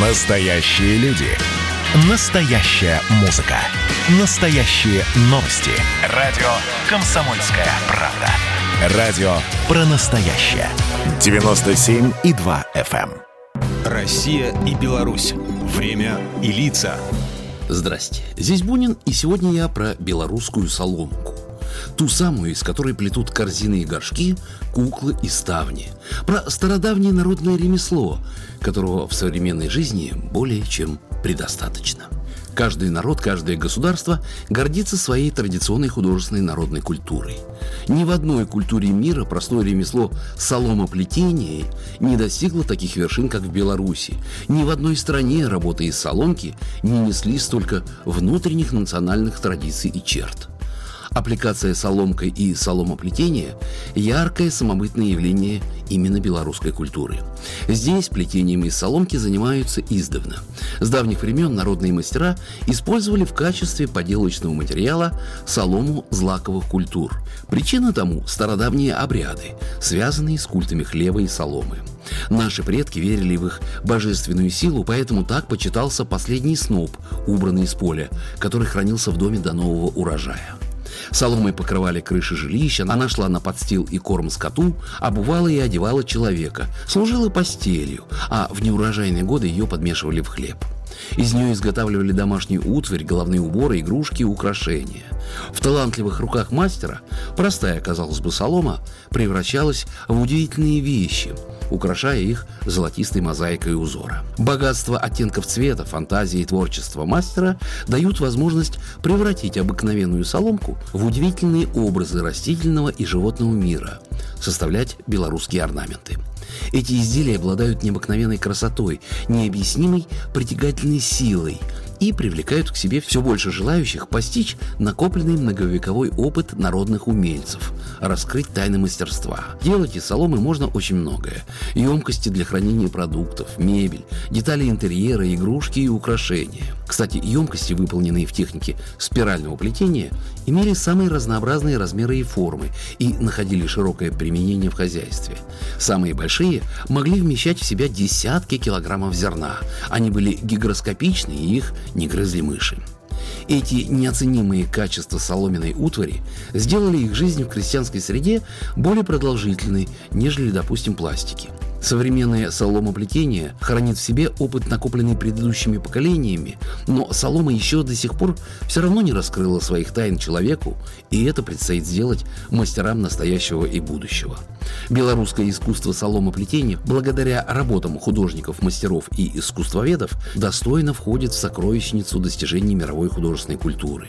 Настоящие люди. Настоящая музыка. Настоящие новости. Радио «Комсомольская правда». Радио про настоящее. 97,2 FM. эм. Россия и Беларусь. Время и лица. Здрасте, здесь Бунин, и сегодня я про белорусскую соломку. Ту самую, из которой плетут корзины и горшки, куклы и ставни. Про стародавнее народное ремесло, которого в современной жизни более чем предостаточно. Каждый народ, каждое государство гордится своей традиционной художественной народной культурой. Ни в одной культуре мира простое ремесло соломоплетения не достигло таких вершин, как в Беларуси. Ни в одной стране работы из соломки не несли столько внутренних национальных традиций и черт. Аппликация соломкой и соломоплетение – яркое самобытное явление именно белорусской культуры. Здесь плетением из соломки занимаются издавна. С давних времен народные мастера использовали в качестве поделочного материала солому злаковых культур. Причина тому – стародавние обряды, связанные с культами хлеба и соломы. Наши предки верили в их божественную силу, поэтому так почитался последний сноп, убранный из поля, который хранился в доме до нового урожая. Соломой покрывали крыши жилища, она шла на подстил и корм скоту, обувала и одевала человека, служила постелью, а в неурожайные годы ее подмешивали в хлеб. Из нее изготавливали домашнюю утварь, головные уборы, игрушки и украшения. В талантливых руках мастера простая, казалось бы, солома превращалась в удивительные вещи, украшая их золотистой мозаикой узора. Богатство оттенков цвета, фантазии и творчества мастера дают возможность превратить обыкновенную соломку в удивительные образы растительного и животного мира, составлять белорусские орнаменты. Эти изделия обладают необыкновенной красотой, необъяснимой притягательной силой и привлекают к себе все больше желающих постичь накопленный многовековой опыт народных умельцев, раскрыть тайны мастерства. Делать из соломы можно очень многое. Емкости для хранения продуктов, мебель, детали интерьера, игрушки и украшения. Кстати, емкости, выполненные в технике спирального плетения, имели самые разнообразные размеры и формы и находили широкое применение в хозяйстве. Самые большие могли вмещать в себя десятки килограммов зерна. Они были гигроскопичны и их не грызли мыши. Эти неоценимые качества соломенной утвари сделали их жизнь в крестьянской среде более продолжительной, нежели, допустим, пластики. Современное соломоплетение хранит в себе опыт, накопленный предыдущими поколениями, но солома еще до сих пор все равно не раскрыла своих тайн человеку, и это предстоит сделать мастерам настоящего и будущего. Белорусское искусство соломоплетения, благодаря работам художников, мастеров и искусствоведов, достойно входит в сокровищницу достижений мировой художественной культуры.